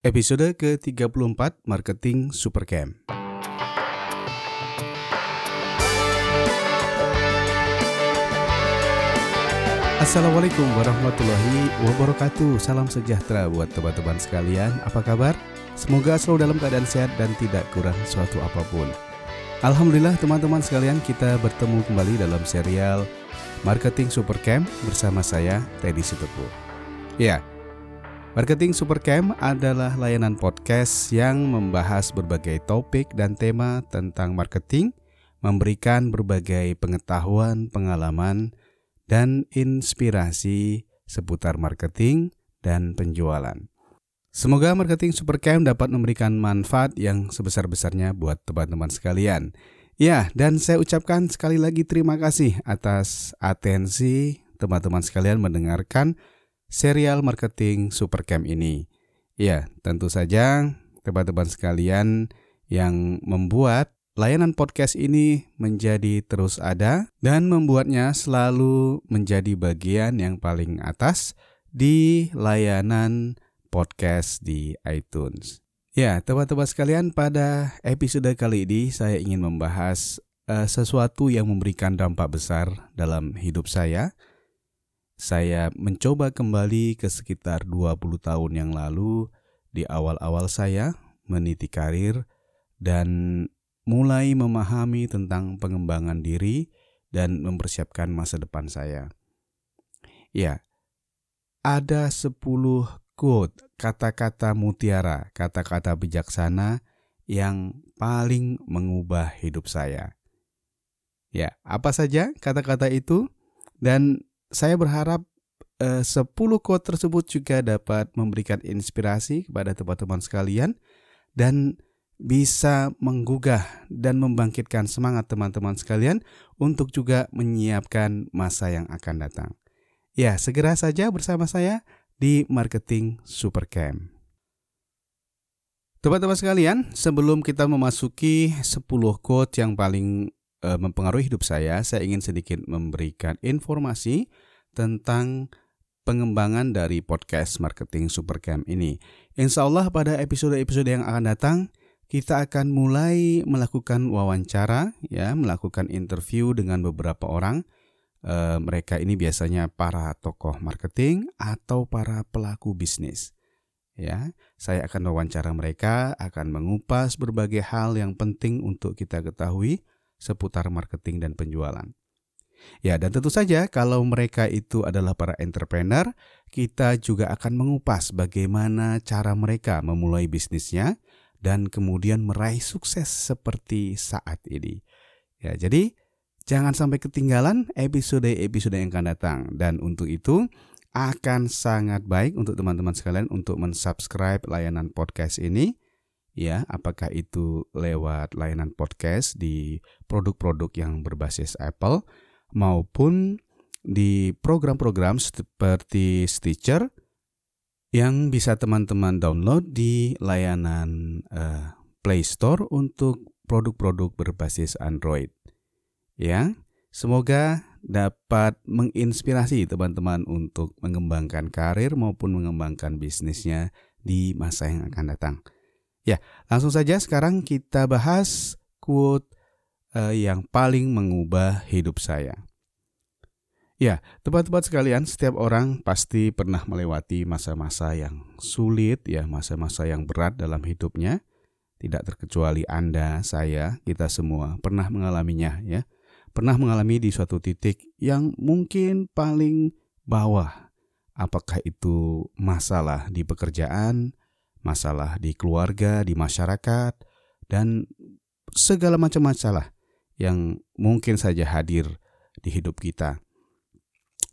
Episode ke-34 Marketing Supercamp. Assalamualaikum warahmatullahi wabarakatuh Salam sejahtera buat teman-teman sekalian Apa kabar? Semoga selalu dalam keadaan sehat dan tidak kurang suatu apa pun Alhamdulillah teman-teman sekalian kita bertemu kembali dalam serial Marketing Supercamp bersama saya Teddy Sitepu Ya, Marketing Supercamp adalah layanan podcast yang membahas berbagai topik dan tema tentang marketing, memberikan berbagai pengetahuan, pengalaman, dan inspirasi seputar marketing dan penjualan. Semoga Marketing Supercamp dapat memberikan manfaat yang sebesar-besarnya buat teman-teman sekalian. Ya, dan saya ucapkan sekali lagi terima kasih atas atensi teman-teman sekalian mendengarkan serial marketing Supercamp ini. Ya, tentu saja teman-teman sekalian yang membuat layanan podcast ini menjadi terus ada dan membuatnya selalu menjadi bagian yang paling atas di layanan podcast di iTunes. Ya, teman-teman sekalian, pada episode kali ini saya ingin membahas uh, sesuatu yang memberikan dampak besar dalam hidup saya saya mencoba kembali ke sekitar 20 tahun yang lalu di awal-awal saya meniti karir dan mulai memahami tentang pengembangan diri dan mempersiapkan masa depan saya. Ya, ada 10 quote, kata-kata mutiara, kata-kata bijaksana yang paling mengubah hidup saya. Ya, apa saja kata-kata itu? Dan saya berharap eh, 10 quote tersebut juga dapat memberikan inspirasi kepada teman-teman sekalian dan bisa menggugah dan membangkitkan semangat teman-teman sekalian untuk juga menyiapkan masa yang akan datang. Ya, segera saja bersama saya di Marketing Supercamp. Teman-teman sekalian, sebelum kita memasuki 10 quote yang paling uh, mempengaruhi hidup saya, saya ingin sedikit memberikan informasi tentang pengembangan dari podcast Marketing Supercamp ini. Insya Allah pada episode-episode yang akan datang, kita akan mulai melakukan wawancara, ya, melakukan interview dengan beberapa orang. E, mereka ini biasanya para tokoh marketing atau para pelaku bisnis. Ya, saya akan wawancara mereka, akan mengupas berbagai hal yang penting untuk kita ketahui seputar marketing dan penjualan. Ya, dan tentu saja kalau mereka itu adalah para entrepreneur, kita juga akan mengupas bagaimana cara mereka memulai bisnisnya dan kemudian meraih sukses seperti saat ini. Ya, jadi jangan sampai ketinggalan episode-episode yang akan datang. Dan untuk itu akan sangat baik untuk teman-teman sekalian untuk mensubscribe layanan podcast ini. Ya, apakah itu lewat layanan podcast di produk-produk yang berbasis Apple maupun di program-program seperti Stitcher yang bisa teman-teman download di layanan uh, Play Store untuk produk-produk berbasis Android. Ya, semoga dapat menginspirasi teman-teman untuk mengembangkan karir maupun mengembangkan bisnisnya di masa yang akan datang. Ya, langsung saja sekarang kita bahas quote uh, yang paling mengubah hidup saya. Ya, teman-teman sekalian, setiap orang pasti pernah melewati masa-masa yang sulit, ya, masa-masa yang berat dalam hidupnya. Tidak terkecuali Anda, saya, kita semua pernah mengalaminya, ya. Pernah mengalami di suatu titik yang mungkin paling bawah. Apakah itu masalah di pekerjaan, masalah di keluarga, di masyarakat, dan segala macam masalah yang mungkin saja hadir di hidup kita.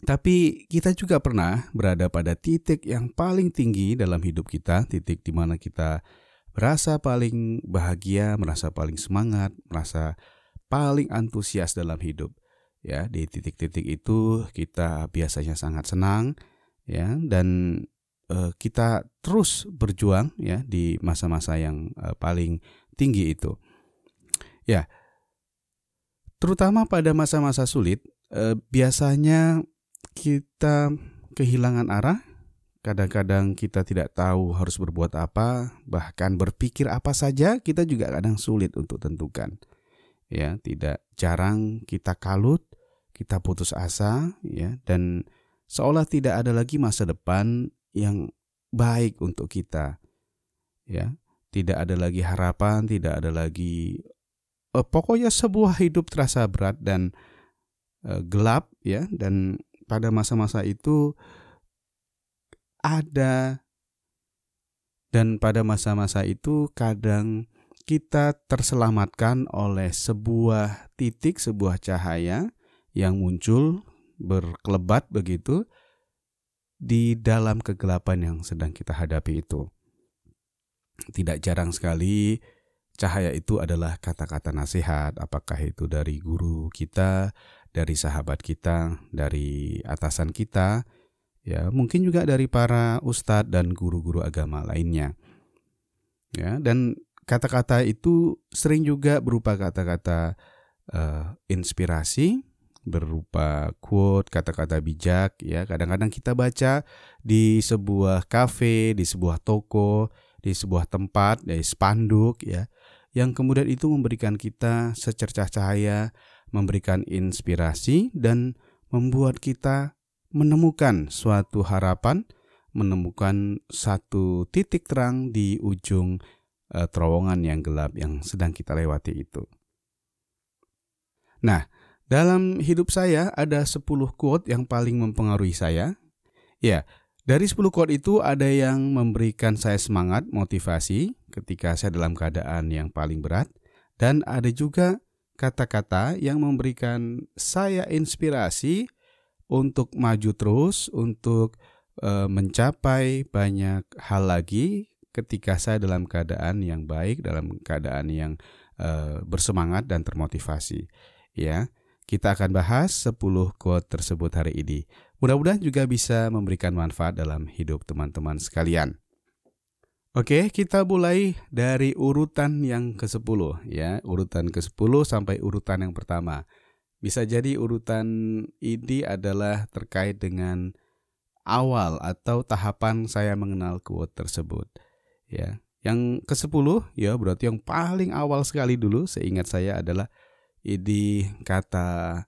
Tapi kita juga pernah berada pada titik yang paling tinggi dalam hidup kita, titik di mana kita merasa paling bahagia, merasa paling semangat, merasa paling antusias dalam hidup. Ya, di titik-titik itu kita biasanya sangat senang, ya, dan uh, kita terus berjuang ya di masa-masa yang uh, paling tinggi itu. Ya. Terutama pada masa-masa sulit, uh, biasanya kita kehilangan arah, Kadang-kadang kita tidak tahu harus berbuat apa, bahkan berpikir apa saja kita juga kadang sulit untuk tentukan. Ya, tidak jarang kita kalut, kita putus asa, ya, dan seolah tidak ada lagi masa depan yang baik untuk kita. Ya, tidak ada lagi harapan, tidak ada lagi eh, pokoknya sebuah hidup terasa berat dan eh, gelap ya dan pada masa-masa itu ada dan pada masa-masa itu kadang kita terselamatkan oleh sebuah titik, sebuah cahaya yang muncul berkelebat begitu di dalam kegelapan yang sedang kita hadapi itu. Tidak jarang sekali cahaya itu adalah kata-kata nasihat, apakah itu dari guru kita, dari sahabat kita, dari atasan kita, ya mungkin juga dari para ustadz dan guru-guru agama lainnya. Ya, dan kata-kata itu sering juga berupa kata-kata uh, inspirasi, berupa quote, kata-kata bijak ya. Kadang-kadang kita baca di sebuah kafe, di sebuah toko, di sebuah tempat, dari spanduk ya. Yang kemudian itu memberikan kita secercah cahaya, memberikan inspirasi dan membuat kita menemukan suatu harapan, menemukan satu titik terang di ujung uh, terowongan yang gelap yang sedang kita lewati itu. Nah, dalam hidup saya ada 10 quote yang paling mempengaruhi saya. Ya, dari 10 quote itu ada yang memberikan saya semangat, motivasi ketika saya dalam keadaan yang paling berat dan ada juga kata-kata yang memberikan saya inspirasi untuk maju terus, untuk e, mencapai banyak hal lagi ketika saya dalam keadaan yang baik, dalam keadaan yang e, bersemangat dan termotivasi. Ya, kita akan bahas 10 quote tersebut hari ini. Mudah-mudahan juga bisa memberikan manfaat dalam hidup teman-teman sekalian. Oke, kita mulai dari urutan yang ke-10 ya, urutan ke-10 sampai urutan yang pertama. Bisa jadi urutan ini adalah terkait dengan awal atau tahapan saya mengenal quote tersebut. Ya. Yang ke-10 ya berarti yang paling awal sekali dulu seingat saya adalah ini kata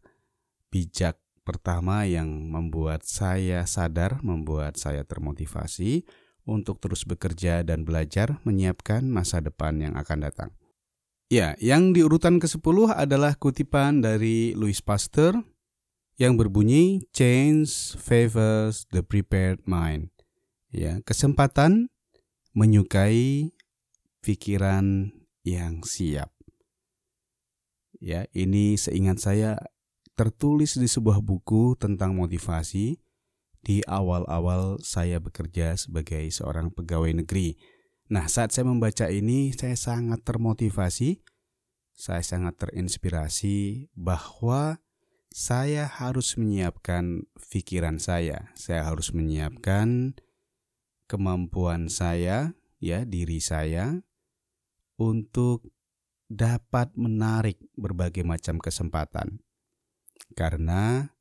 bijak pertama yang membuat saya sadar, membuat saya termotivasi untuk terus bekerja dan belajar menyiapkan masa depan yang akan datang. Ya, yang di urutan ke-10 adalah kutipan dari Louis Pasteur yang berbunyi change favors the prepared mind. Ya, kesempatan menyukai pikiran yang siap. Ya, ini seingat saya tertulis di sebuah buku tentang motivasi. Di awal-awal saya bekerja sebagai seorang pegawai negeri. Nah, saat saya membaca ini, saya sangat termotivasi, saya sangat terinspirasi bahwa saya harus menyiapkan pikiran saya, saya harus menyiapkan kemampuan saya, ya, diri saya untuk dapat menarik berbagai macam kesempatan. Karena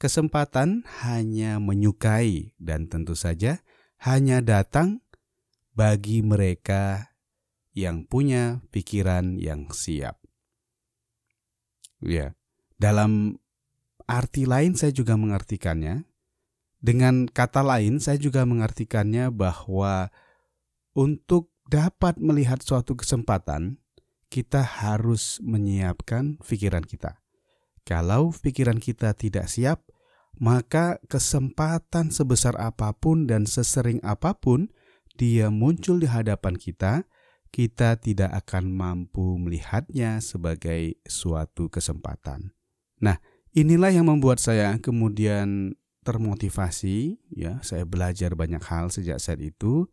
kesempatan hanya menyukai dan tentu saja hanya datang bagi mereka yang punya pikiran yang siap. Ya, dalam arti lain saya juga mengartikannya. Dengan kata lain saya juga mengartikannya bahwa untuk dapat melihat suatu kesempatan, kita harus menyiapkan pikiran kita. Kalau pikiran kita tidak siap, maka kesempatan sebesar apa pun dan sesering apa pun dia muncul di hadapan kita, kita tidak akan mampu melihatnya sebagai suatu kesempatan. Nah, inilah yang membuat saya kemudian termotivasi, ya, saya belajar banyak hal sejak saat itu,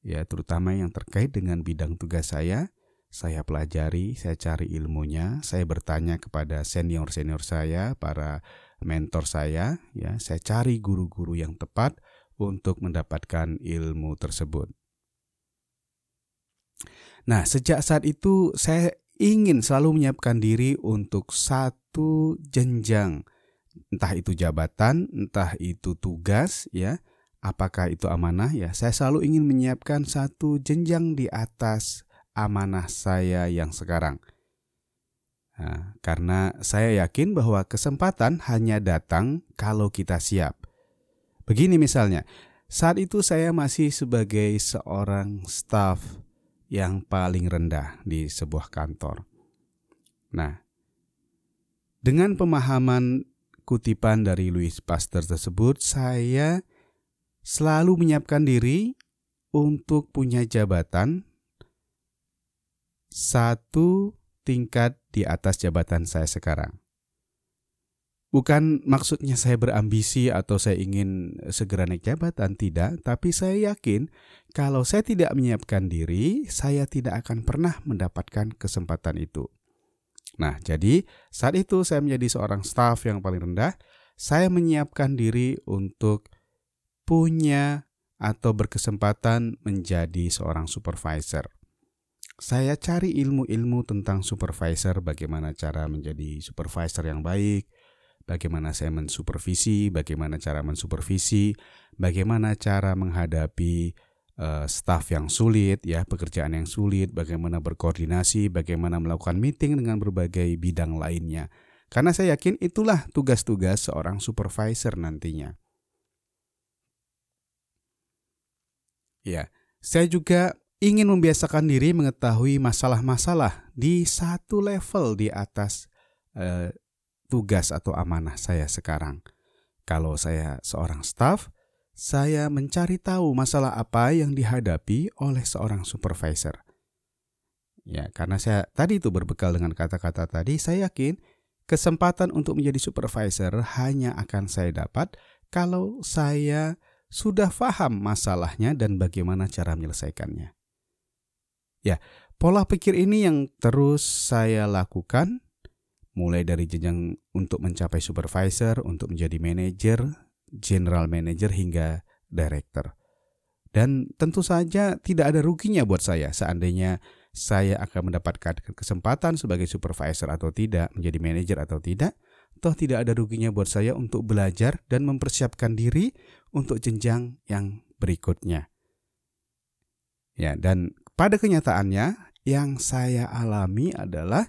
ya, terutama yang terkait dengan bidang tugas saya. Saya pelajari, saya cari ilmunya, saya bertanya kepada senior-senior saya, para mentor saya, ya, saya cari guru-guru yang tepat untuk mendapatkan ilmu tersebut. Nah, sejak saat itu saya ingin selalu menyiapkan diri untuk satu jenjang, entah itu jabatan, entah itu tugas, ya, Apakah itu amanah? Ya, saya selalu ingin menyiapkan satu jenjang di atas amanah saya yang sekarang. Nah, karena saya yakin bahwa kesempatan hanya datang kalau kita siap. Begini misalnya, saat itu saya masih sebagai seorang staff yang paling rendah di sebuah kantor. Nah, dengan pemahaman kutipan dari Louis Pasteur tersebut, saya selalu menyiapkan diri untuk punya jabatan satu tingkat di atas jabatan saya sekarang. Bukan maksudnya saya berambisi atau saya ingin segera naik jabatan, tidak. Tapi saya yakin kalau saya tidak menyiapkan diri, saya tidak akan pernah mendapatkan kesempatan itu. Nah, jadi saat itu saya menjadi seorang staff yang paling rendah, saya menyiapkan diri untuk punya atau berkesempatan menjadi seorang supervisor. Saya cari ilmu-ilmu tentang supervisor, bagaimana cara menjadi supervisor yang baik, bagaimana saya mensupervisi, bagaimana cara mensupervisi, bagaimana cara menghadapi uh, staff yang sulit, ya pekerjaan yang sulit, bagaimana berkoordinasi, bagaimana melakukan meeting dengan berbagai bidang lainnya. Karena saya yakin itulah tugas-tugas seorang supervisor nantinya. Ya, saya juga ingin membiasakan diri mengetahui masalah-masalah di satu level di atas eh, tugas atau amanah saya sekarang. Kalau saya seorang staff, saya mencari tahu masalah apa yang dihadapi oleh seorang supervisor. Ya, karena saya tadi itu berbekal dengan kata-kata tadi, saya yakin kesempatan untuk menjadi supervisor hanya akan saya dapat kalau saya sudah paham masalahnya dan bagaimana cara menyelesaikannya. Ya, pola pikir ini yang terus saya lakukan mulai dari jenjang untuk mencapai supervisor, untuk menjadi manager, general manager hingga director. Dan tentu saja tidak ada ruginya buat saya seandainya saya akan mendapatkan kesempatan sebagai supervisor atau tidak, menjadi manager atau tidak, toh tidak ada ruginya buat saya untuk belajar dan mempersiapkan diri untuk jenjang yang berikutnya. Ya, dan pada kenyataannya yang saya alami adalah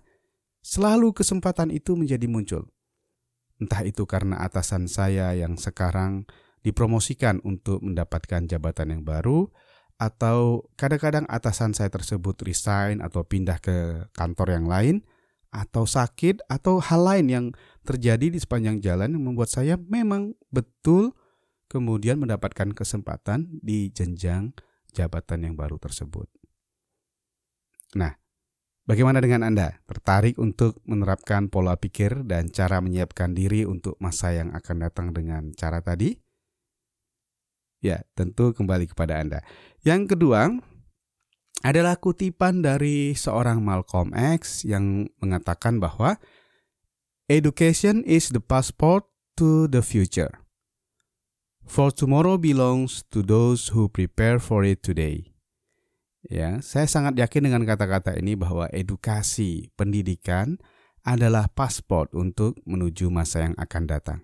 selalu kesempatan itu menjadi muncul. Entah itu karena atasan saya yang sekarang dipromosikan untuk mendapatkan jabatan yang baru, atau kadang-kadang atasan saya tersebut resign atau pindah ke kantor yang lain, atau sakit, atau hal lain yang terjadi di sepanjang jalan yang membuat saya memang betul kemudian mendapatkan kesempatan di jenjang jabatan yang baru tersebut. Nah, bagaimana dengan Anda? Tertarik untuk menerapkan pola pikir dan cara menyiapkan diri untuk masa yang akan datang dengan cara tadi? Ya, tentu kembali kepada Anda. Yang kedua, adalah kutipan dari seorang Malcolm X yang mengatakan bahwa Education is the passport to the future. For tomorrow belongs to those who prepare for it today. Ya, saya sangat yakin dengan kata-kata ini bahwa edukasi, pendidikan adalah paspor untuk menuju masa yang akan datang.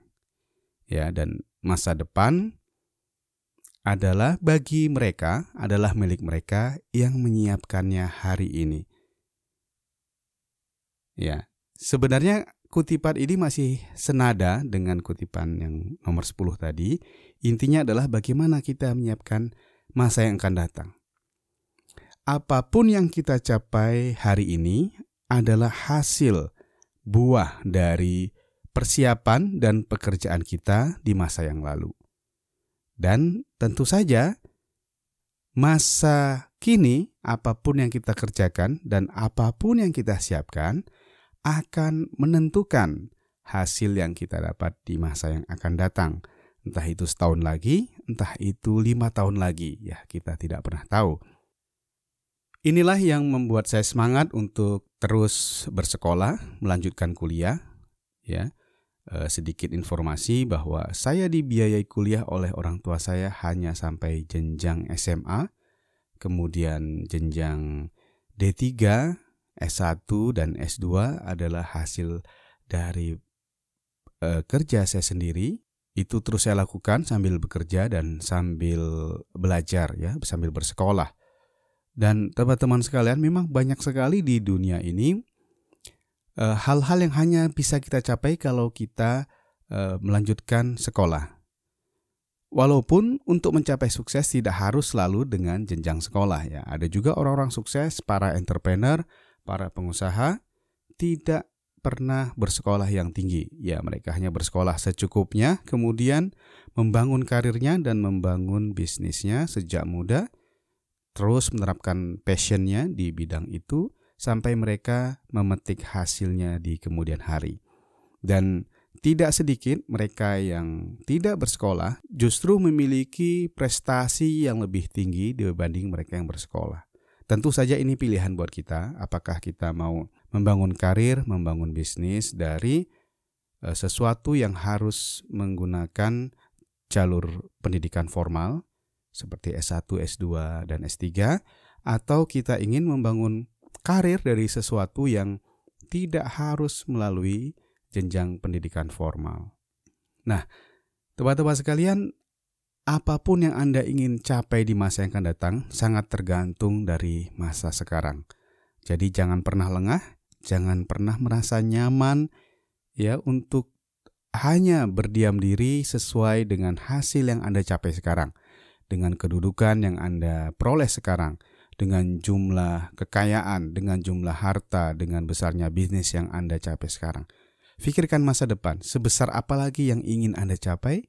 Ya, dan masa depan adalah bagi mereka, adalah milik mereka yang menyiapkannya hari ini. Ya, sebenarnya kutipan ini masih senada dengan kutipan yang nomor 10 tadi. Intinya adalah bagaimana kita menyiapkan masa yang akan datang. Apa pun yang kita capai hari ini adalah hasil buah dari persiapan dan pekerjaan kita di masa yang lalu. Dan tentu saja masa kini apa pun yang kita kerjakan dan apa pun yang kita siapkan akan menentukan hasil yang kita dapat di masa yang akan datang. Entah itu setahun lagi, entah itu lima tahun lagi, ya kita tidak pernah tahu. Inilah yang membuat saya semangat untuk terus bersekolah, melanjutkan kuliah. Ya, e, sedikit informasi bahwa saya dibiayai kuliah oleh orang tua saya hanya sampai jenjang SMA, kemudian jenjang D3 S1 dan S2 adalah hasil dari uh, kerja saya sendiri itu terus saya lakukan sambil bekerja dan sambil belajar ya, sambil bersekolah. Dan teman-teman sekalian, memang banyak sekali di dunia ini eh, hal-hal yang hanya bisa kita capai kalau kita uh, melanjutkan sekolah. Walaupun untuk mencapai sukses tidak harus selalu dengan jenjang sekolah ya. Ada juga orang-orang sukses, para entrepreneur, para pengusaha tidak pernah bersekolah yang tinggi. Ya, mereka hanya bersekolah secukupnya, kemudian membangun karirnya dan membangun bisnisnya sejak muda, terus menerapkan passionnya di bidang itu sampai mereka memetik hasilnya di kemudian hari. Dan tidak sedikit mereka yang tidak bersekolah justru memiliki prestasi yang lebih tinggi dibanding mereka yang bersekolah. Tentu saja ini pilihan buat kita, apakah kita mau membangun karir, membangun bisnis dari uh, sesuatu yang harus menggunakan jalur pendidikan formal seperti S1, S2, dan S3 atau kita ingin membangun karir dari sesuatu yang tidak harus melalui jenjang pendidikan formal. Nah, teman-teman sekalian, apa pun yang Anda ingin capai di masa yang akan datang sangat tergantung dari masa sekarang. Jadi jangan pernah lengah, jangan pernah merasa nyaman ya untuk hanya berdiam diri sesuai dengan hasil yang Anda capai sekarang, dengan kedudukan yang Anda peroleh sekarang, dengan jumlah kekayaan, dengan jumlah harta, dengan besarnya bisnis yang Anda capai sekarang. Pikirkan masa depan, sebesar apa lagi yang ingin Anda capai,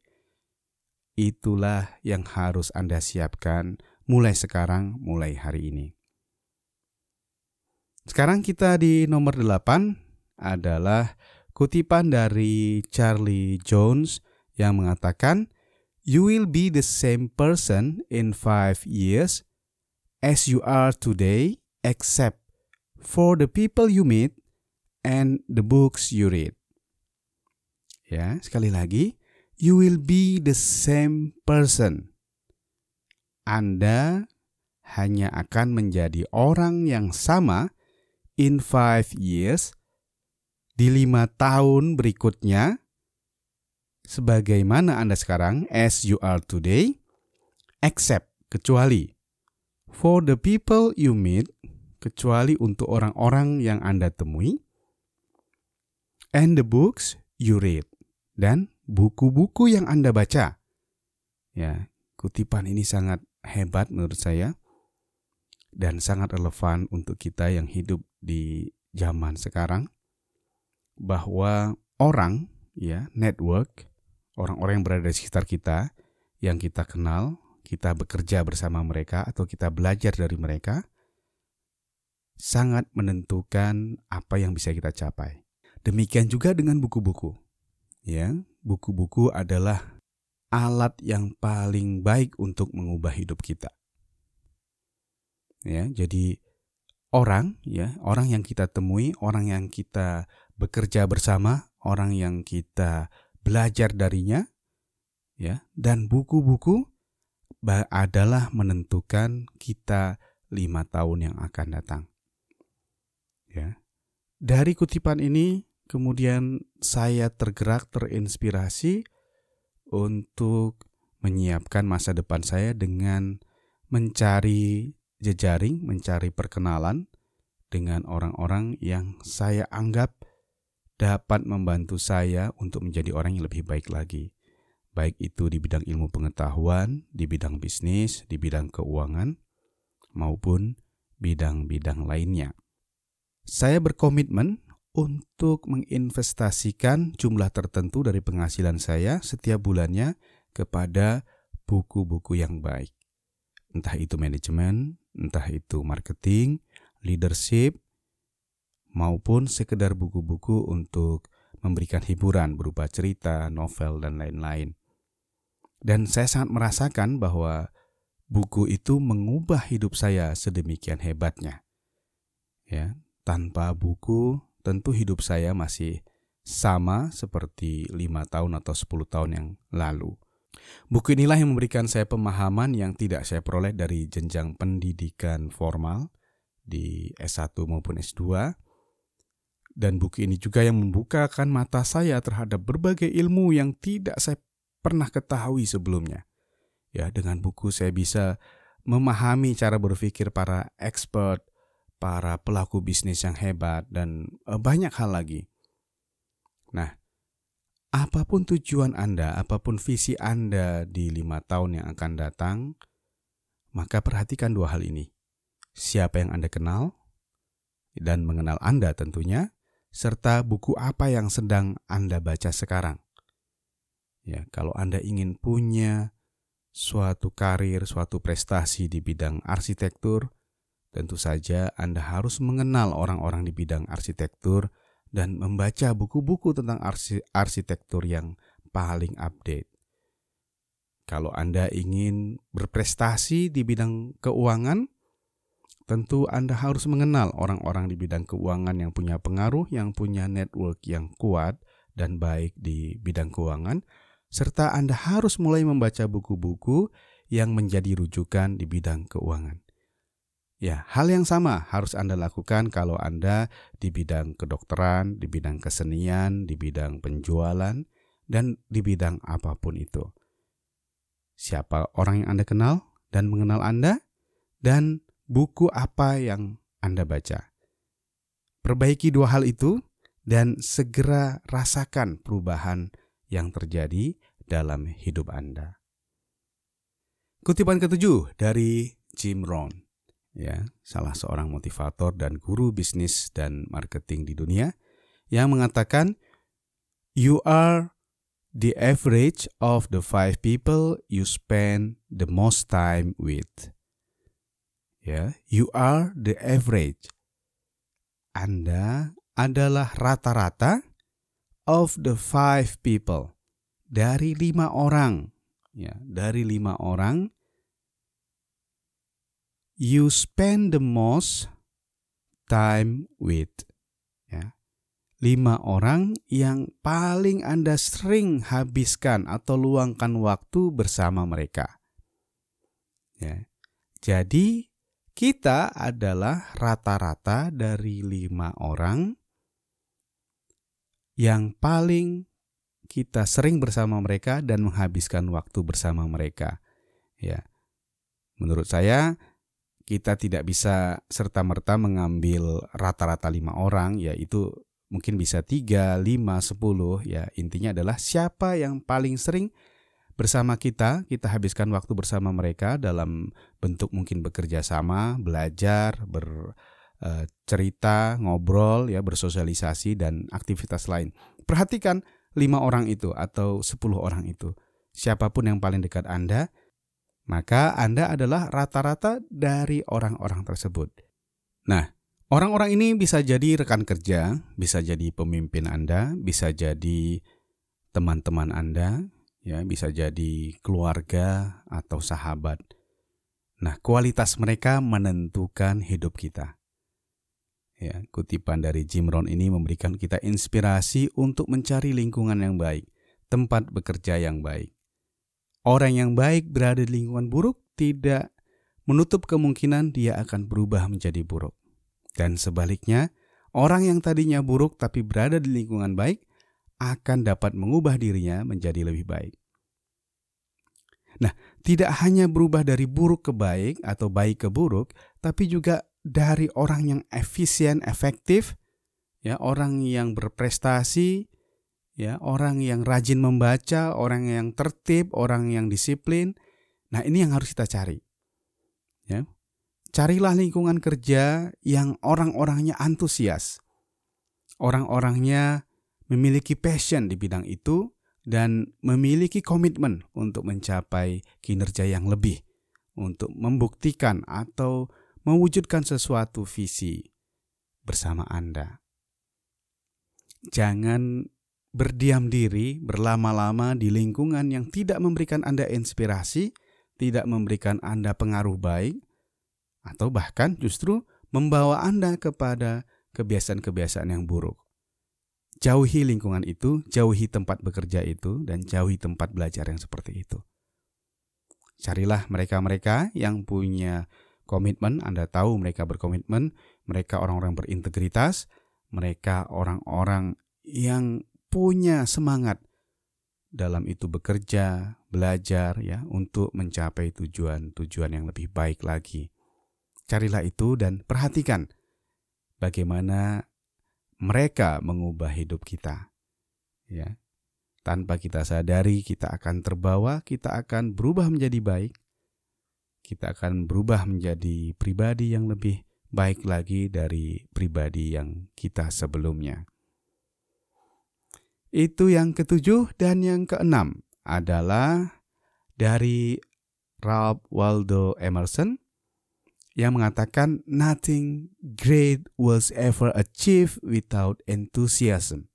Itulah yang harus Anda siapkan mulai sekarang, mulai hari ini. Sekarang kita di nomor 8 adalah kutipan dari Charlie Jones yang mengatakan, You will be the same person in five years as you are today, except for the people you meet and the books you read. Ya, sekali lagi, you will be the same person. Anda hanya akan menjadi orang yang sama in five years di lima tahun berikutnya sebagaimana Anda sekarang as you are today except kecuali for the people you meet kecuali untuk orang-orang yang Anda temui and the books you read dan buku-buku yang Anda baca. Ya, kutipan ini sangat hebat menurut saya dan sangat relevan untuk kita yang hidup di zaman sekarang bahwa orang ya network orang-orang yang berada di sekitar kita yang kita kenal kita bekerja bersama mereka atau kita belajar dari mereka sangat menentukan apa yang bisa kita capai demikian juga dengan buku-buku ya buku-buku adalah alat yang paling baik untuk mengubah hidup kita. Ya, jadi orang ya, orang yang kita temui, orang yang kita bekerja bersama, orang yang kita belajar darinya ya, dan buku-buku adalah menentukan kita lima tahun yang akan datang. Ya. Dari kutipan ini Kemudian saya tergerak, terinspirasi untuk menyiapkan masa depan saya dengan mencari jejaring, mencari perkenalan dengan orang-orang yang saya anggap dapat membantu saya untuk menjadi orang yang lebih baik lagi. Baik itu di bidang ilmu pengetahuan, di bidang bisnis, di bidang keuangan, maupun bidang-bidang lainnya. Saya berkomitmen untuk menginvestasikan jumlah tertentu dari penghasilan saya setiap bulannya kepada buku-buku yang baik. Entah itu manajemen, entah itu marketing, leadership, maupun sekedar buku-buku untuk memberikan hiburan berupa cerita, novel, dan lain-lain. Dan saya sangat merasakan bahwa buku itu mengubah hidup saya sedemikian hebatnya. Ya, tanpa buku tentu hidup saya masih sama seperti lima tahun atau 10 tahun yang lalu. Buku inilah yang memberikan saya pemahaman yang tidak saya peroleh dari jenjang pendidikan formal di S1 maupun S2. Dan buku ini juga yang membukakan mata saya terhadap berbagai ilmu yang tidak saya pernah ketahui sebelumnya. Ya, dengan buku saya bisa memahami cara berpikir para expert, para pelaku bisnis yang hebat dan eh, banyak hal lagi. Nah, apa pun tujuan Anda, apa pun visi Anda di lima tahun yang akan datang, maka perhatikan dua hal ini. Siapa yang Anda kenal, dan mengenal Anda tentunya, serta buku apa yang sedang Anda baca sekarang. Ya, kalau Anda ingin punya suatu karir, suatu prestasi di bidang arsitektur, tentu saja Anda harus mengenal orang-orang di bidang arsitektur dan membaca buku-buku tentang arsitektur yang paling update. Kalau Anda ingin berprestasi di bidang keuangan, tentu Anda harus mengenal orang-orang di bidang keuangan yang punya pengaruh, yang punya network yang kuat dan baik di bidang keuangan, serta Anda harus mulai membaca buku-buku yang menjadi rujukan di bidang keuangan. Ya, hal yang sama harus Anda lakukan kalau Anda di bidang kedokteran, di bidang kesenian, di bidang penjualan, dan di bidang apa pun itu. Siapa orang yang Anda kenal dan mengenal Anda, dan buku apa yang Anda baca. Perbaiki dua hal itu, dan segera rasakan perubahan yang terjadi dalam hidup Anda. Kutipan ketujuh dari Jim Rohn ya, salah seorang motivator dan guru bisnis dan marketing di dunia yang mengatakan you are the average of the five people you spend the most time with. Ya, you are the average. Anda adalah rata-rata of the five people dari lima orang ya dari lima orang you spend the most time with. Ya. Lima orang yang paling Anda sering habiskan atau luangkan waktu bersama mereka. Ya. Jadi, kita adalah rata-rata dari lima orang yang paling kita sering bersama mereka dan menghabiskan waktu bersama mereka. Ya, menurut saya kita tidak bisa serta-merta mengambil rata-rata lima orang, yaitu mungkin bisa tiga, lima, sepuluh. Ya intinya adalah siapa yang paling sering bersama kita, kita habiskan waktu bersama mereka dalam bentuk mungkin bekerja sama, belajar, bercerita, e, ngobrol, ya bersosialisasi dan aktivitas lain. Perhatikan lima orang itu atau sepuluh orang itu. Siapa pun yang paling dekat Anda, maka Anda adalah rata-rata dari orang-orang tersebut. Nah, orang-orang ini bisa jadi rekan kerja, bisa jadi pemimpin Anda, bisa jadi teman-teman Anda, ya, bisa jadi keluarga atau sahabat. Nah, kualitas mereka menentukan hidup kita. Ya, kutipan dari Jim Rohn ini memberikan kita inspirasi untuk mencari lingkungan yang baik, tempat bekerja yang baik. Orang yang baik berada di lingkungan buruk tidak menutup kemungkinan dia akan berubah menjadi buruk. Dan sebaliknya, orang yang tadinya buruk tapi berada di lingkungan baik akan dapat mengubah dirinya menjadi lebih baik. Nah, tidak hanya berubah dari buruk ke baik atau baik ke buruk, tapi juga dari orang yang efisien, efektif, ya, orang yang berprestasi, ya orang yang rajin membaca, orang yang tertib, orang yang disiplin. Nah, ini yang harus kita cari. Ya. Carilah lingkungan kerja yang orang-orangnya antusias. Orang-orangnya memiliki passion di bidang itu dan memiliki komitmen untuk mencapai kinerja yang lebih, untuk membuktikan atau mewujudkan sesuatu visi bersama Anda. Jangan berdiam diri berlama-lama di lingkungan yang tidak memberikan Anda inspirasi, tidak memberikan Anda pengaruh baik, atau bahkan justru membawa Anda kepada kebiasaan-kebiasaan yang buruk. Jauhi lingkungan itu, jauhi tempat bekerja itu, dan jauhi tempat belajar yang seperti itu. Carilah mereka-mereka yang punya komitmen, Anda tahu mereka berkomitmen, mereka orang-orang berintegritas, mereka orang-orang yang punya semangat dalam itu bekerja, belajar ya untuk mencapai tujuan-tujuan yang lebih baik lagi. Carilah itu dan perhatikan bagaimana mereka mengubah hidup kita. Ya. Tanpa kita sadari kita akan terbawa, kita akan berubah menjadi baik. Kita akan berubah menjadi pribadi yang lebih baik lagi dari pribadi yang kita sebelumnya. Itu yang ketujuh dan yang keenam adalah dari Ralph Waldo Emerson yang mengatakan nothing great was ever achieved without enthusiasm.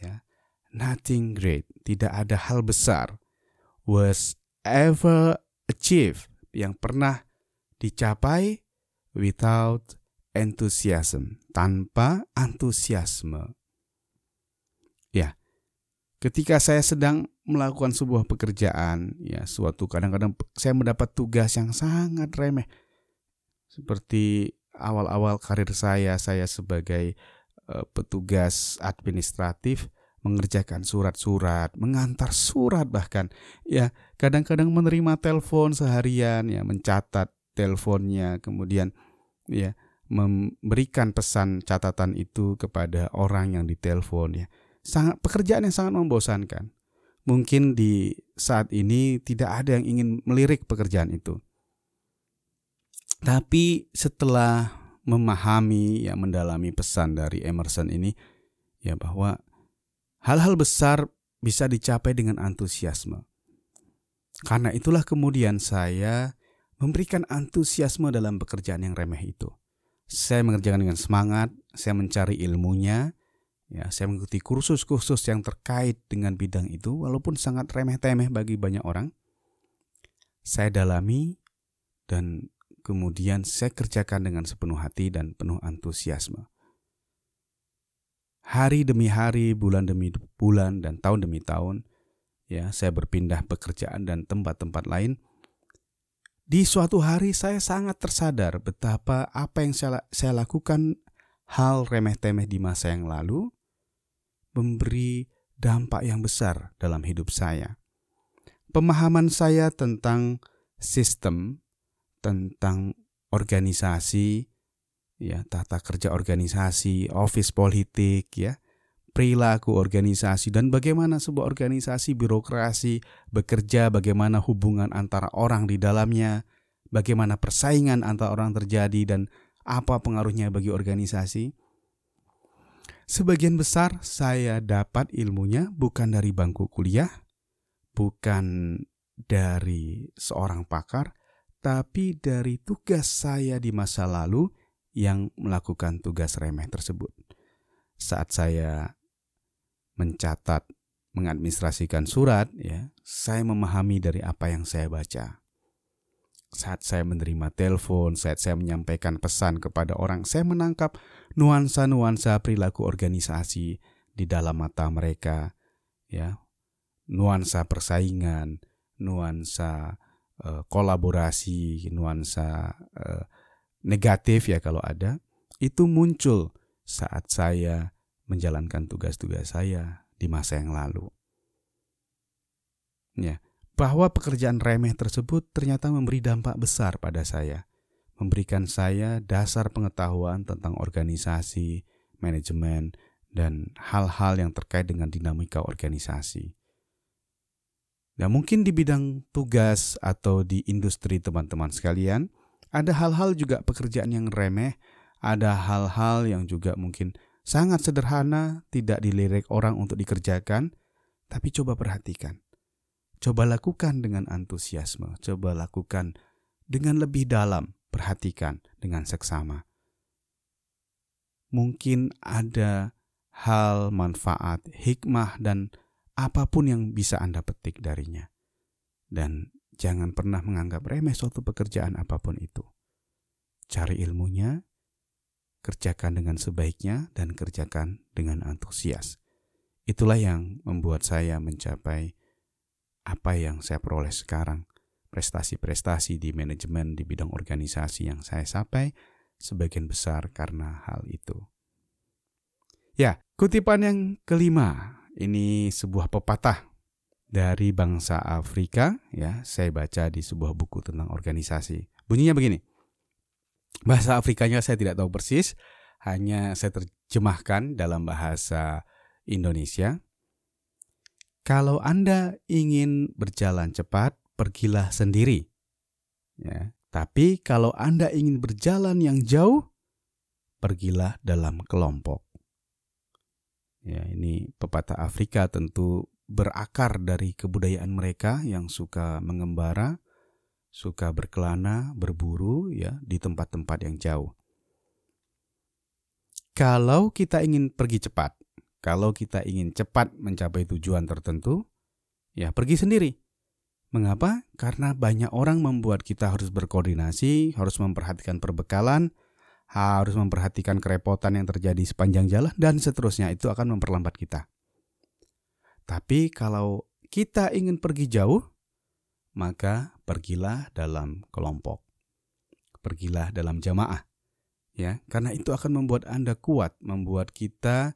Ya. Nothing great, tidak ada hal besar was ever achieved yang pernah dicapai without enthusiasm, tanpa antusiasme. Ya, ketika saya sedang melakukan sebuah pekerjaan, ya suatu kadang-kadang saya mendapat tugas yang sangat remeh. Seperti awal-awal karir saya, saya sebagai uh, petugas administratif mengerjakan surat-surat, mengantar surat bahkan. Ya, kadang-kadang menerima telepon seharian, ya mencatat teleponnya, kemudian ya memberikan pesan catatan itu kepada orang yang ditelepon ya sangat pekerjaan yang sangat membosankan. Mungkin di saat ini tidak ada yang ingin melirik pekerjaan itu. Tapi setelah memahami ya mendalami pesan dari Emerson ini ya bahwa hal-hal besar bisa dicapai dengan antusiasme. Karena itulah kemudian saya memberikan antusiasme dalam pekerjaan yang remeh itu. Saya mengerjakan dengan semangat, saya mencari ilmunya, Ya, saya mengikuti kursus-kursus yang terkait dengan bidang itu walaupun sangat remeh-temeh bagi banyak orang. Saya dalami dan kemudian saya kerjakan dengan sepenuh hati dan penuh antusiasme. Hari demi hari, bulan demi bulan dan tahun demi tahun, ya, saya berpindah pekerjaan dan tempat-tempat lain. Di suatu hari saya sangat tersadar betapa apa yang saya, saya lakukan hal remeh-temeh di masa yang lalu memberi dampak yang besar dalam hidup saya. Pemahaman saya tentang sistem, tentang organisasi, ya tata kerja organisasi, office politik, ya perilaku organisasi dan bagaimana sebuah organisasi birokrasi bekerja, bagaimana hubungan antara orang di dalamnya, bagaimana persaingan antara orang terjadi dan apa pengaruhnya bagi organisasi. Sebagian besar saya dapat ilmunya bukan dari bangku kuliah, bukan dari seorang pakar, tapi dari tugas saya di masa lalu yang melakukan tugas remeh tersebut. Saat saya mencatat, mengadministrasikan surat, ya, saya memahami dari apa yang saya baca saat saya menerima telepon, saat saya menyampaikan pesan kepada orang, saya menangkap nuansa-nuansa perilaku organisasi di dalam mata mereka, ya, nuansa persaingan, nuansa uh, kolaborasi, nuansa uh, negatif ya kalau ada, itu muncul saat saya menjalankan tugas-tugas saya di masa yang lalu. Ya, bahwa pekerjaan remeh tersebut ternyata memberi dampak besar pada saya, memberikan saya dasar pengetahuan tentang organisasi, manajemen, dan hal-hal yang terkait dengan dinamika organisasi. Nah, mungkin di bidang tugas atau di industri teman-teman sekalian, ada hal-hal juga pekerjaan yang remeh, ada hal-hal yang juga mungkin sangat sederhana, tidak dilirik orang untuk dikerjakan, tapi coba perhatikan Coba lakukan dengan antusiasme, coba lakukan dengan lebih dalam, perhatikan dengan seksama. Mungkin ada hal manfaat, hikmah, dan apa pun yang bisa Anda petik darinya. Dan jangan pernah menganggap remeh suatu pekerjaan apa pun itu. Cari ilmunya, kerjakan dengan sebaiknya, dan kerjakan dengan antusias. Itulah yang membuat saya mencapai apa yang saya peroleh sekarang, prestasi-prestasi di manajemen di bidang organisasi yang saya capai, sebagian besar karena hal itu. Ya, kutipan yang kelima, ini sebuah pepatah dari bangsa Afrika ya. Saya baca di sebuah buku tentang organisasi. Bunyinya begini. Bahasa Afrikanya saya tidak tahu persis hanya saya terjemahkan dalam bahasa Indonesia. Kalau Anda ingin berjalan cepat pergilah sendiri ya. Tapi kalau Anda ingin berjalan yang jauh pergilah dalam kelompok ya ini pepatah Afrika tentu berakar dari kebudayaan mereka yang suka mengembara, suka berkelana, berburu ya di tempat-tempat yang jauh. Kalau kita ingin pergi cepat, kalau kita ingin cepat mencapai tujuan tertentu, ya pergi sendiri. Mengapa? Karena banyak orang membuat kita harus berkoordinasi, harus memperhatikan perbekalan, harus memperhatikan kerepotan yang terjadi sepanjang jalan, dan seterusnya. Itu akan memperlambat kita. Tapi kalau kita ingin pergi jauh, maka pergilah dalam kelompok. Pergilah dalam jamaah. Ya, karena itu akan membuat Anda kuat, membuat kita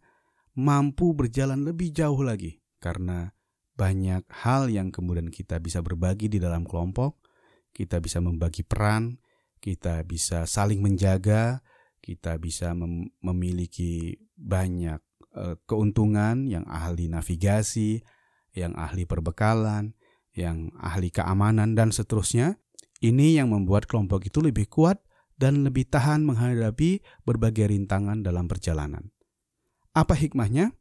mampu berjalan lebih jauh lagi karena banyak hal yang kemudian kita bisa berbagi di dalam kelompok, kita bisa membagi peran, kita bisa saling menjaga, kita bisa mem memiliki banyak Eh, keuntungan, yang ahli navigasi, yang ahli perbekalan, yang ahli keamanan, dan seterusnya. Ini yang membuat kelompok itu lebih kuat dan lebih tahan menghadapi berbagai rintangan dalam perjalanan. Apa hikmahnya?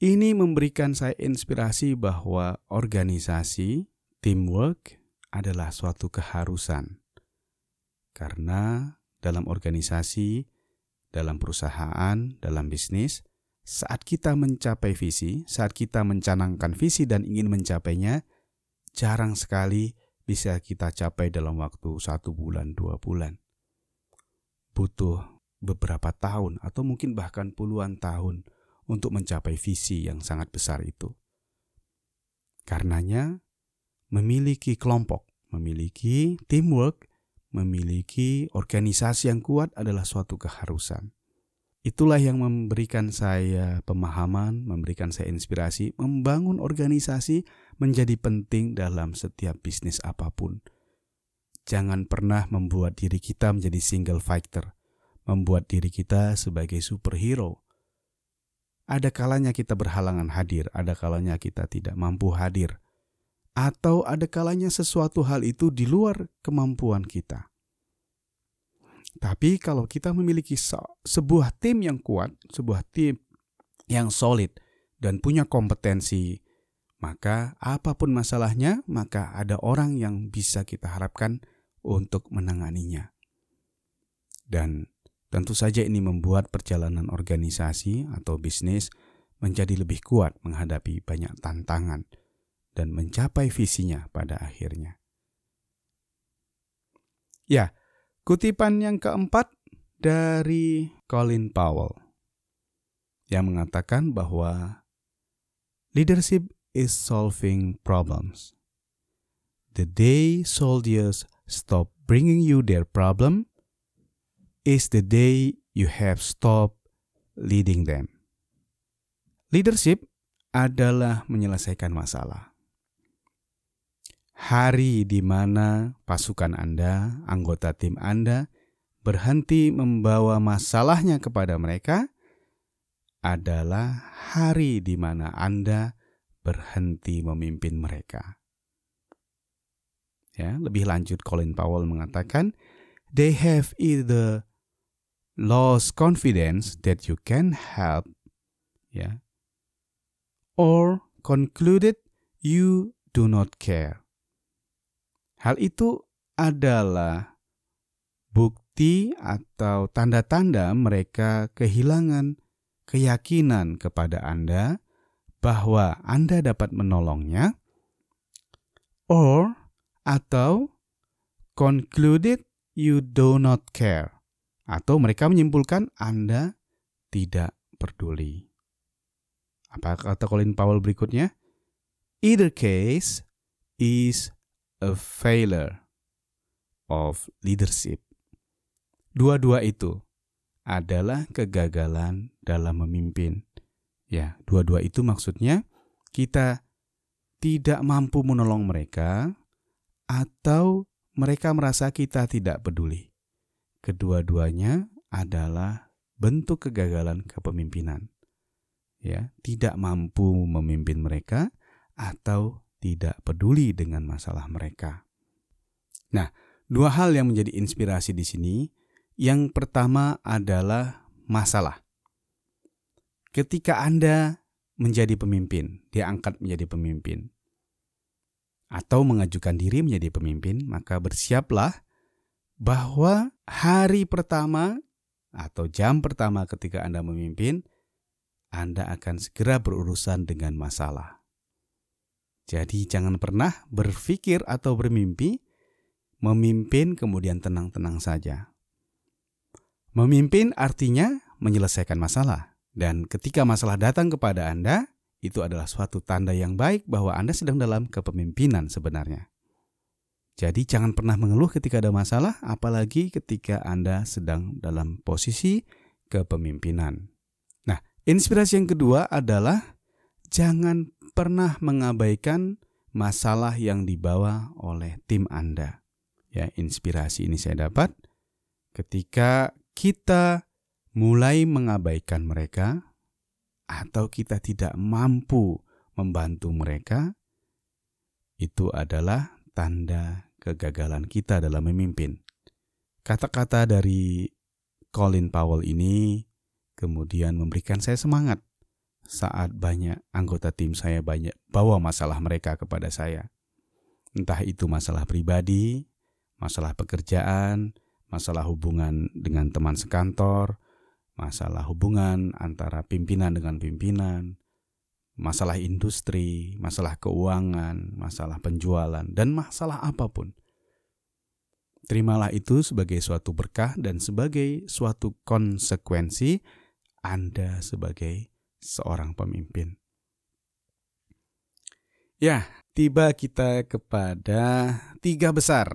Ini memberikan saya inspirasi bahwa organisasi, teamwork adalah suatu keharusan. Karena dalam organisasi dalam perusahaan, dalam bisnis, saat kita mencapai visi, saat kita mencanangkan visi dan ingin mencapainya, jarang sekali bisa kita capai dalam waktu satu bulan, dua bulan. Butuh beberapa tahun atau mungkin bahkan puluhan tahun untuk mencapai visi yang sangat besar itu. Karenanya, memiliki kelompok, memiliki teamwork, memiliki organisasi yang kuat adalah suatu keharusan. Itulah yang memberikan saya pemahaman, memberikan saya inspirasi, membangun organisasi menjadi penting dalam setiap bisnis apa pun. Jangan pernah membuat diri kita menjadi single fighter, membuat diri kita sebagai superhero. Ada kalanya kita berhalangan hadir, ada kalanya kita tidak mampu hadir atau ada kalanya sesuatu hal itu di luar kemampuan kita. Tapi kalau kita memiliki sebuah tim yang kuat, sebuah tim yang solid dan punya kompetensi, maka apa pun masalahnya, maka ada orang yang bisa kita harapkan untuk menanganinya. Dan tentu saja ini membuat perjalanan organisasi atau bisnis menjadi lebih kuat menghadapi banyak tantangan dan mencapai visinya pada akhirnya. Ya, kutipan yang keempat dari Colin Powell yang mengatakan bahwa leadership is solving problems. The day soldiers stop bringing you their problem is the day you have stopped leading them. Leadership adalah menyelesaikan masalah hari di mana pasukan Anda, anggota tim Anda, berhenti membawa masalahnya kepada mereka adalah hari di mana Anda berhenti memimpin mereka. Ya, lebih lanjut Colin Powell mengatakan, they have either lost confidence that you can help, ya, or concluded you do not care. Hal itu adalah bukti atau tanda-tanda mereka kehilangan keyakinan kepada Anda bahwa Anda dapat menolongnya, or atau concluded you do not care, atau mereka menyimpulkan Anda tidak peduli. Apa kata Colin Powell berikutnya? Either case is a failure of leadership. Dua-dua itu adalah kegagalan dalam memimpin. Ya, dua-dua itu maksudnya kita tidak mampu menolong mereka, atau mereka merasa kita tidak peduli. Kedua-duanya adalah bentuk kegagalan kepemimpinan. Ya, tidak mampu memimpin mereka atau tidak peduli dengan masalah mereka. Nah, dua hal yang menjadi inspirasi di sini. Yang pertama adalah masalah. Ketika Anda menjadi pemimpin, diangkat menjadi pemimpin, atau mengajukan diri menjadi pemimpin, maka bersiaplah bahwa hari pertama atau jam pertama ketika Anda memimpin, Anda akan segera berurusan dengan masalah. Jadi, jangan pernah berpikir atau bermimpi memimpin kemudian tenang-tenang saja. Memimpin artinya menyelesaikan masalah, dan ketika masalah datang kepada Anda, itu adalah suatu tanda yang baik bahwa Anda sedang dalam kepemimpinan sebenarnya. Jadi, jangan pernah mengeluh ketika ada masalah, apalagi ketika Anda sedang dalam posisi kepemimpinan. Nah, inspirasi yang kedua adalah jangan pernah mengabaikan masalah yang dibawa oleh tim Anda. Ya, inspirasi ini saya dapat ketika kita mulai mengabaikan mereka atau kita tidak mampu membantu mereka, itu adalah tanda kegagalan kita dalam memimpin. Kata-kata dari Colin Powell ini kemudian memberikan saya semangat saat banyak anggota tim saya banyak bawa masalah mereka kepada saya. Entah itu masalah pribadi, masalah pekerjaan, masalah hubungan dengan teman sekantor, masalah hubungan antara pimpinan dengan pimpinan, masalah industri, masalah keuangan, masalah penjualan, dan masalah apa pun. Terimalah itu sebagai suatu berkah dan sebagai suatu konsekuensi Anda sebagai seorang pemimpin. Ya, tiba kita kepada tiga besar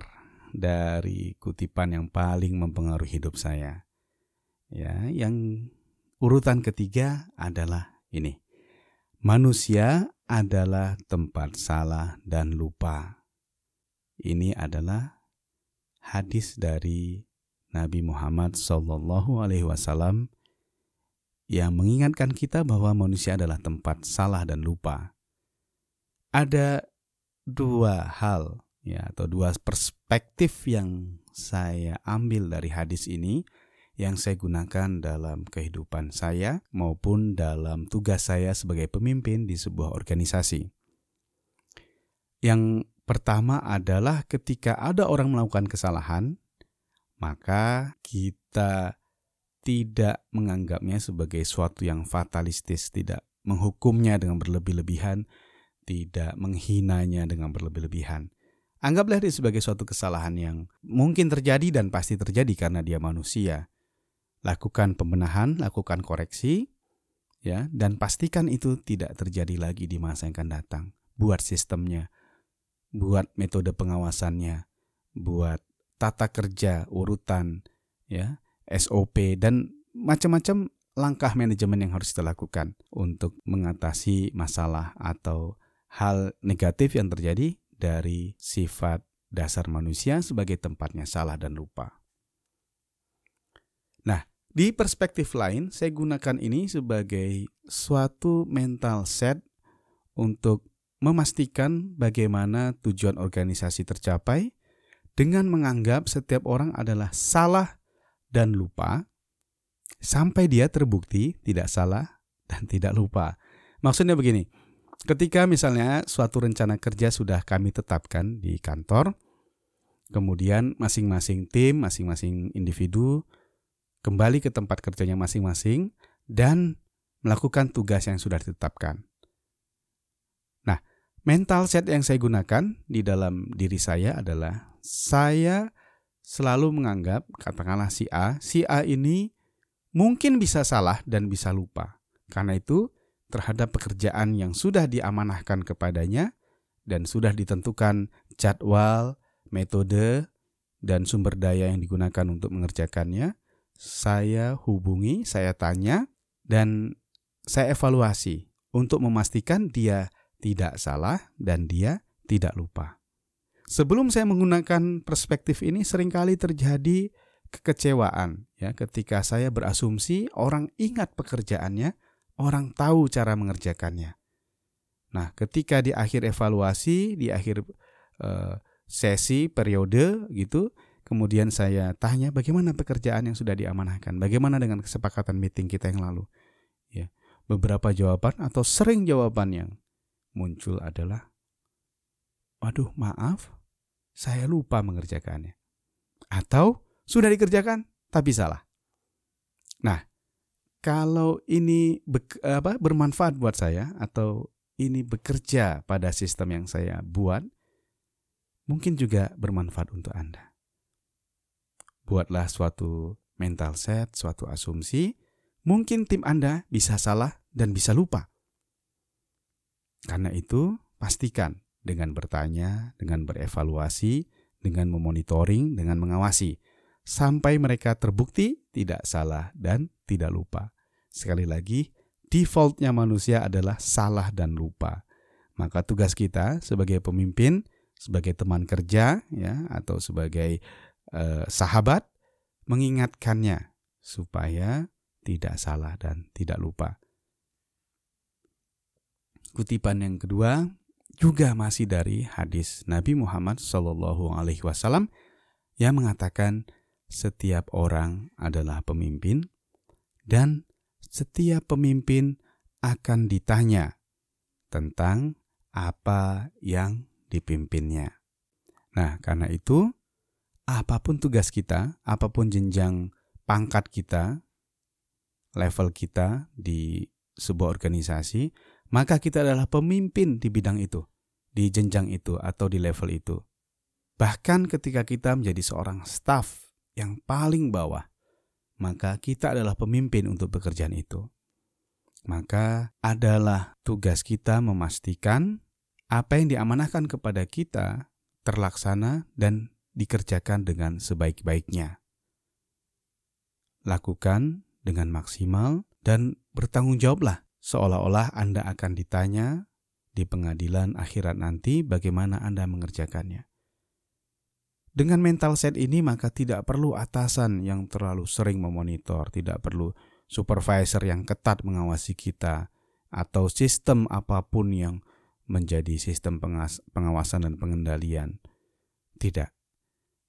dari kutipan yang paling mempengaruhi hidup saya. Ya, yang urutan ketiga adalah ini. Manusia adalah tempat salah dan lupa. Ini adalah hadis dari Nabi Muhammad Wasallam yang mengingatkan kita bahwa manusia adalah tempat salah dan lupa. Ada dua hal ya atau dua perspektif yang saya ambil dari hadis ini yang saya gunakan dalam kehidupan saya maupun dalam tugas saya sebagai pemimpin di sebuah organisasi. Yang pertama adalah ketika ada orang melakukan kesalahan, maka kita tidak menganggapnya sebagai suatu yang fatalistis, tidak menghukumnya dengan berlebih-lebihan, tidak menghinanya dengan berlebih-lebihan. Anggaplah dia sebagai suatu kesalahan yang mungkin terjadi dan pasti terjadi karena dia manusia. Lakukan pembenahan, lakukan koreksi, ya, dan pastikan itu tidak terjadi lagi di masa yang akan datang. Buat sistemnya, buat metode pengawasannya, buat tata kerja, urutan, ya, SOP dan macam-macam langkah manajemen yang harus kita lakukan untuk mengatasi masalah atau hal negatif yang terjadi dari sifat dasar manusia sebagai tempatnya salah dan lupa. Nah, di perspektif lain, saya gunakan ini sebagai suatu mental set untuk memastikan bagaimana tujuan organisasi tercapai dengan menganggap setiap orang adalah salah dan lupa sampai dia terbukti tidak salah dan tidak lupa. Maksudnya begini, Ketika misalnya suatu rencana kerja sudah kami tetapkan di kantor, kemudian masing-masing tim, masing-masing individu kembali ke tempat kerjanya masing-masing dan melakukan tugas yang sudah ditetapkan. Nah, mental set yang saya gunakan di dalam diri saya adalah saya selalu menganggap katakanlah si A, si A ini mungkin bisa salah dan bisa lupa. Karena itu, terhadap pekerjaan yang sudah diamanahkan kepadanya dan sudah ditentukan jadwal, metode, dan sumber daya yang digunakan untuk mengerjakannya, saya hubungi, saya tanya, dan saya evaluasi untuk memastikan dia tidak salah dan dia tidak lupa. Sebelum saya menggunakan perspektif ini sering kali terjadi kekecewaan ya ketika saya berasumsi orang ingat pekerjaannya, orang tahu cara mengerjakannya. Nah, ketika di akhir evaluasi, di akhir uh, sesi periode gitu, kemudian saya tanya bagaimana pekerjaan yang sudah diamanahkan, bagaimana dengan kesepakatan meeting kita yang lalu. Ya, beberapa jawaban atau sering jawaban yang muncul adalah, waduh maaf, saya lupa mengerjakannya. Atau sudah dikerjakan tapi salah. Nah, kalau ini be, apa, bermanfaat buat saya atau ini bekerja pada sistem yang saya buat, mungkin juga bermanfaat untuk Anda. Buatlah suatu mental set, suatu asumsi, mungkin tim Anda bisa salah dan bisa lupa. Karena itu, pastikan dengan bertanya, dengan berevaluasi, dengan memonitoring, dengan mengawasi, sampai mereka terbukti tidak salah dan tidak lupa. Sekali lagi, defaultnya manusia adalah salah dan lupa. Maka tugas kita sebagai pemimpin, sebagai teman kerja, ya, atau sebagai uh, sahabat, mengingatkannya supaya tidak salah dan tidak lupa. Kutipan yang kedua juga masih dari hadis Nabi Muhammad Shallallahu Alaihi Wasallam yang mengatakan setiap orang adalah pemimpin dan setiap pemimpin akan ditanya tentang apa yang dipimpinnya. Nah, karena itu, apa pun tugas kita, apa pun jenjang pangkat kita, level kita di sebuah organisasi, maka kita adalah pemimpin di bidang itu, di jenjang itu, atau di level itu. Bahkan ketika kita menjadi seorang staff yang paling bawah, maka kita adalah pemimpin untuk pekerjaan itu. Maka adalah tugas kita memastikan apa yang diamanahkan kepada kita terlaksana dan dikerjakan dengan sebaik-baiknya. Lakukan dengan maksimal dan bertanggung jawablah seolah-olah Anda akan ditanya di pengadilan akhirat nanti bagaimana Anda mengerjakannya. Dengan mental set ini maka tidak perlu atasan yang terlalu sering memonitor, tidak perlu supervisor yang ketat mengawasi kita, atau sistem apa pun yang menjadi sistem pengawasan dan pengendalian. Tidak.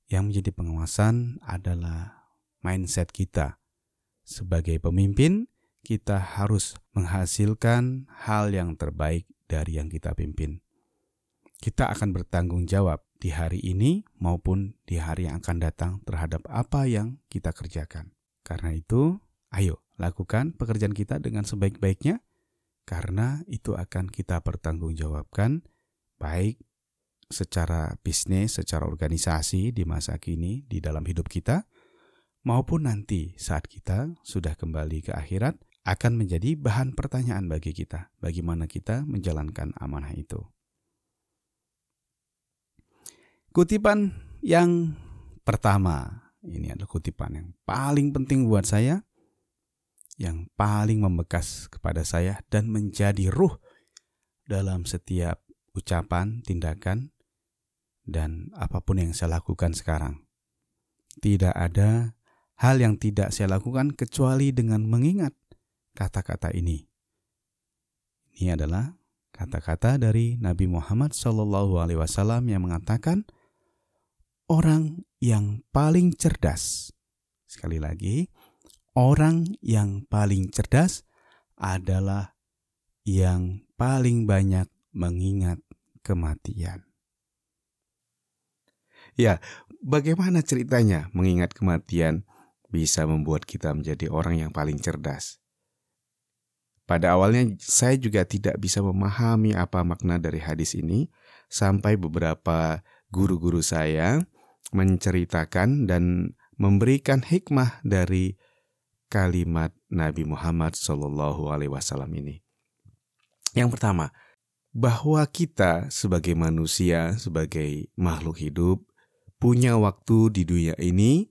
Yang menjadi pengawasan adalah mindset kita. Sebagai pemimpin, kita harus menghasilkan hal yang terbaik dari yang kita pimpin. Kita akan bertanggung jawab di hari ini maupun di hari yang akan datang terhadap apa yang kita kerjakan. Karena itu, ayo lakukan pekerjaan kita dengan sebaik-baiknya karena itu akan kita pertanggungjawabkan baik secara bisnis, secara organisasi di masa kini di dalam hidup kita maupun nanti saat kita sudah kembali ke akhirat akan menjadi bahan pertanyaan bagi kita bagaimana kita menjalankan amanah itu. Kutipan yang pertama, ini adalah kutipan yang paling penting buat saya, yang paling membekas kepada saya dan menjadi ruh dalam setiap ucapan, tindakan, dan apa pun yang saya lakukan sekarang. Tidak ada hal yang tidak saya lakukan kecuali dengan mengingat kata-kata ini. Ini adalah kata-kata dari Nabi Muhammad SAW yang mengatakan, orang yang paling cerdas. Sekali lagi, orang yang paling cerdas adalah yang paling banyak mengingat kematian. Ya, bagaimana ceritanya mengingat kematian bisa membuat kita menjadi orang yang paling cerdas? Pada awalnya saya juga tidak bisa memahami apa makna dari hadis ini sampai beberapa guru-guru saya menceritakan dan memberikan hikmah dari kalimat Nabi Muhammad Wasallam ini. Yang pertama, bahwa kita sebagai manusia, sebagai makhluk hidup, punya waktu di dunia ini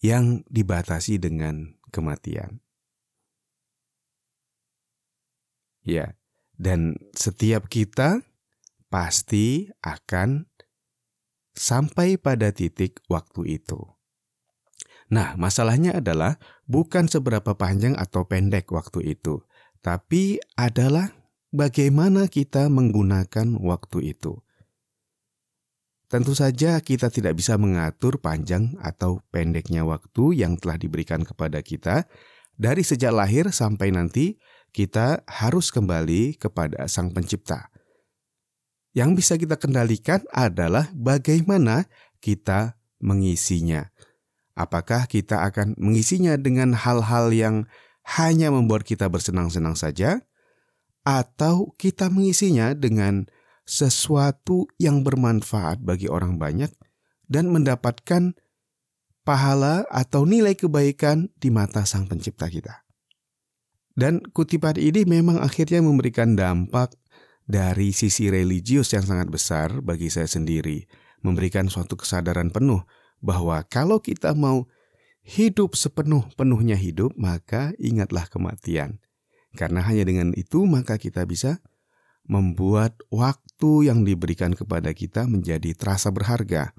yang dibatasi dengan kematian. Ya, Dan setiap kita pasti akan sampai pada titik waktu itu. Nah, masalahnya adalah bukan seberapa panjang atau pendek waktu itu, tapi adalah bagaimana kita menggunakan waktu itu. Tentu saja kita tidak bisa mengatur panjang atau pendeknya waktu yang telah diberikan kepada kita dari sejak lahir sampai nanti kita harus kembali kepada Sang Pencipta. Yang bisa kita kendalikan adalah bagaimana kita mengisinya. Apakah kita akan mengisinya dengan hal-hal yang hanya membuat kita bersenang-senang saja, atau kita mengisinya dengan sesuatu yang bermanfaat bagi orang banyak dan mendapatkan pahala atau nilai kebaikan di mata Sang Pencipta kita. Dan kutipan ini memang akhirnya memberikan dampak dari sisi religius yang sangat besar bagi saya sendiri, memberikan suatu kesadaran penuh bahwa kalau kita mau hidup sepenuh-penuhnya hidup, maka ingatlah kematian. Karena hanya dengan itu maka kita bisa membuat waktu yang diberikan kepada kita menjadi terasa berharga.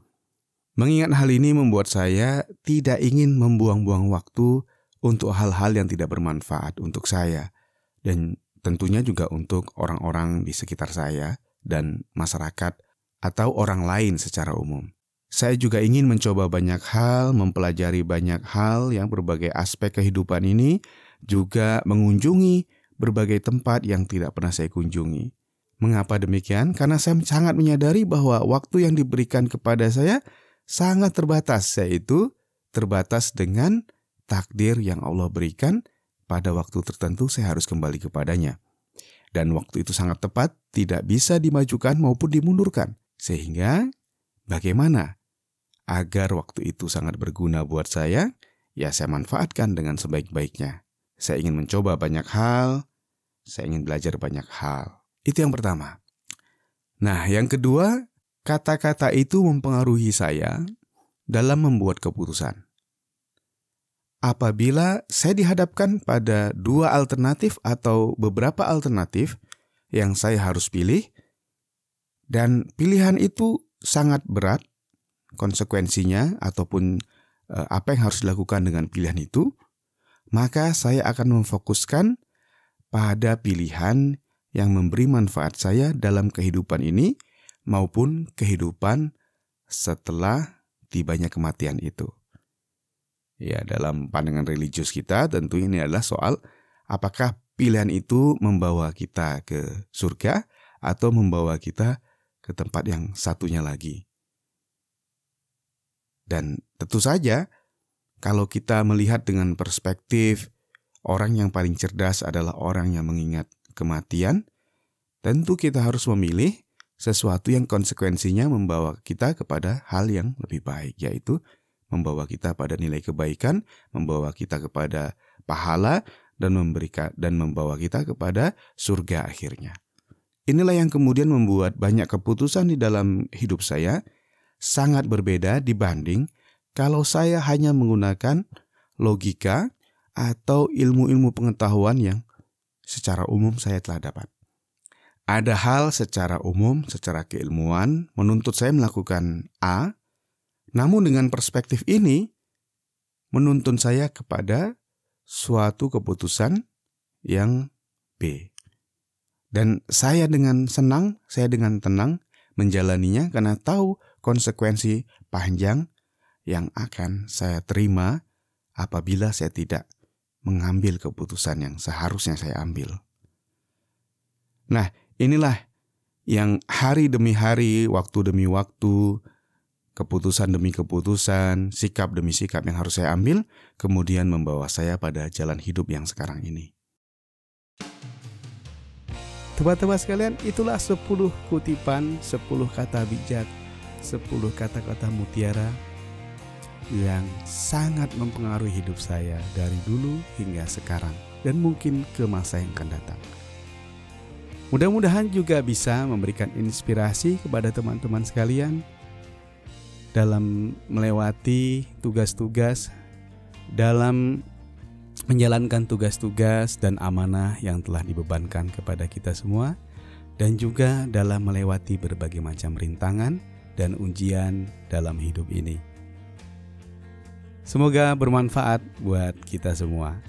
Mengingat hal ini membuat saya tidak ingin membuang-buang waktu untuk hal-hal yang tidak bermanfaat untuk saya, dan tentunya juga untuk orang-orang di sekitar saya dan masyarakat atau orang lain secara umum. Saya juga ingin mencoba banyak hal, mempelajari banyak hal yang berbagai aspek kehidupan ini, juga mengunjungi berbagai tempat yang tidak pernah saya kunjungi. Mengapa demikian? Karena saya sangat menyadari bahwa waktu yang diberikan kepada saya sangat terbatas, yaitu terbatas dengan takdir yang Allah berikan pada waktu tertentu saya harus kembali kepadanya. Dan waktu itu sangat tepat, tidak bisa dimajukan maupun dimundurkan. Sehingga bagaimana agar waktu itu sangat berguna buat saya? Ya saya manfaatkan dengan sebaik-baiknya. Saya ingin mencoba banyak hal, saya ingin belajar banyak hal. Itu yang pertama. Nah, yang kedua, kata-kata itu mempengaruhi saya dalam membuat keputusan. Apabila saya dihadapkan pada dua alternatif atau beberapa alternatif yang saya harus pilih, dan pilihan itu sangat berat, konsekuensinya ataupun eh, apa yang harus dilakukan dengan pilihan itu, maka saya akan memfokuskan pada pilihan yang memberi manfaat saya dalam kehidupan ini maupun kehidupan setelah tibanya kematian itu. Ya, dalam pandangan religius kita tentu ini adalah soal apakah pilihan itu membawa kita ke surga atau membawa kita ke tempat yang satunya lagi. Dan tentu saja kalau kita melihat dengan perspektif orang yang paling cerdas adalah orang yang mengingat kematian, tentu kita harus memilih sesuatu yang konsekuensinya membawa kita kepada hal yang lebih baik, yaitu membawa kita pada nilai kebaikan, membawa kita kepada pahala, dan memberikan dan membawa kita kepada surga akhirnya. Inilah yang kemudian membuat banyak keputusan di dalam hidup saya sangat berbeda dibanding kalau saya hanya menggunakan logika atau ilmu-ilmu pengetahuan yang secara umum saya telah dapat. Ada hal secara umum, secara keilmuan, menuntut saya melakukan A, namun dengan perspektif ini, menuntun saya kepada suatu keputusan yang B. Dan saya dengan senang, saya dengan tenang menjalaninya karena tahu konsekuensi panjang yang akan saya terima apabila saya tidak mengambil keputusan yang seharusnya saya ambil. Nah, inilah yang hari demi hari, waktu demi waktu, keputusan demi keputusan, sikap demi sikap yang harus saya ambil, kemudian membawa saya pada jalan hidup yang sekarang ini. Teman-teman sekalian, itulah 10 kutipan, 10 kata bijak, 10 kata-kata mutiara yang sangat mempengaruhi hidup saya dari dulu hingga sekarang dan mungkin ke masa yang akan datang. Mudah-mudahan juga bisa memberikan inspirasi kepada teman-teman sekalian dalam melewati tugas-tugas dalam menjalankan tugas-tugas dan amanah yang telah dibebankan kepada kita semua, dan juga dalam melewati berbagai macam rintangan dan ujian dalam hidup ini. Semoga bermanfaat buat kita semua.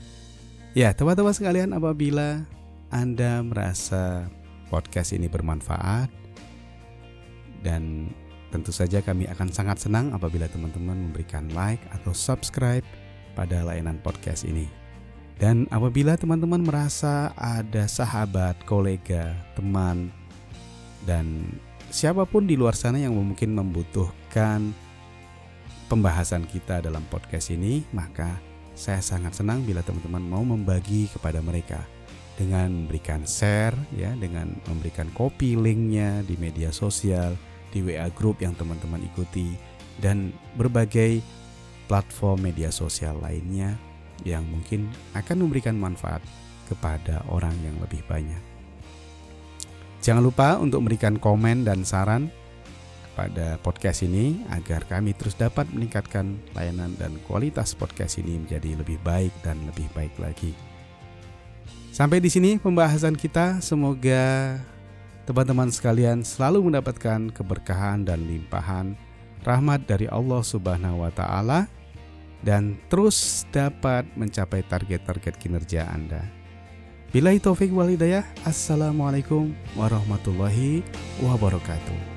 Ya, teman-teman sekalian, apabila Anda merasa podcast ini bermanfaat, dan tentu saja kami akan sangat senang apabila teman-teman memberikan like atau subscribe pada layanan podcast ini. Dan apabila teman-teman merasa ada sahabat, kolega, teman, dan siapa pun di luar sana yang mungkin membutuhkan pembahasan kita dalam podcast ini, maka saya sangat senang bila teman-teman mau membagi kepada mereka dengan memberikan share ya, dengan memberikan copy linknya di media sosial, di WA group yang teman-teman ikuti dan berbagai platform media sosial lainnya yang mungkin akan memberikan manfaat kepada orang yang lebih banyak. Jangan lupa untuk memberikan komen dan saran pada podcast ini agar kami terus dapat meningkatkan layanan dan kualitas podcast ini menjadi lebih baik dan lebih baik lagi. Sampai di sini pembahasan kita. Semoga teman-teman sekalian selalu mendapatkan keberkahan dan limpahan rahmat dari Allah Subhanahu wa taala dan terus dapat mencapai target-target kinerja Anda. Bila taufik wal hidayah, Assalamualaikum warahmatullahi wabarakatuh.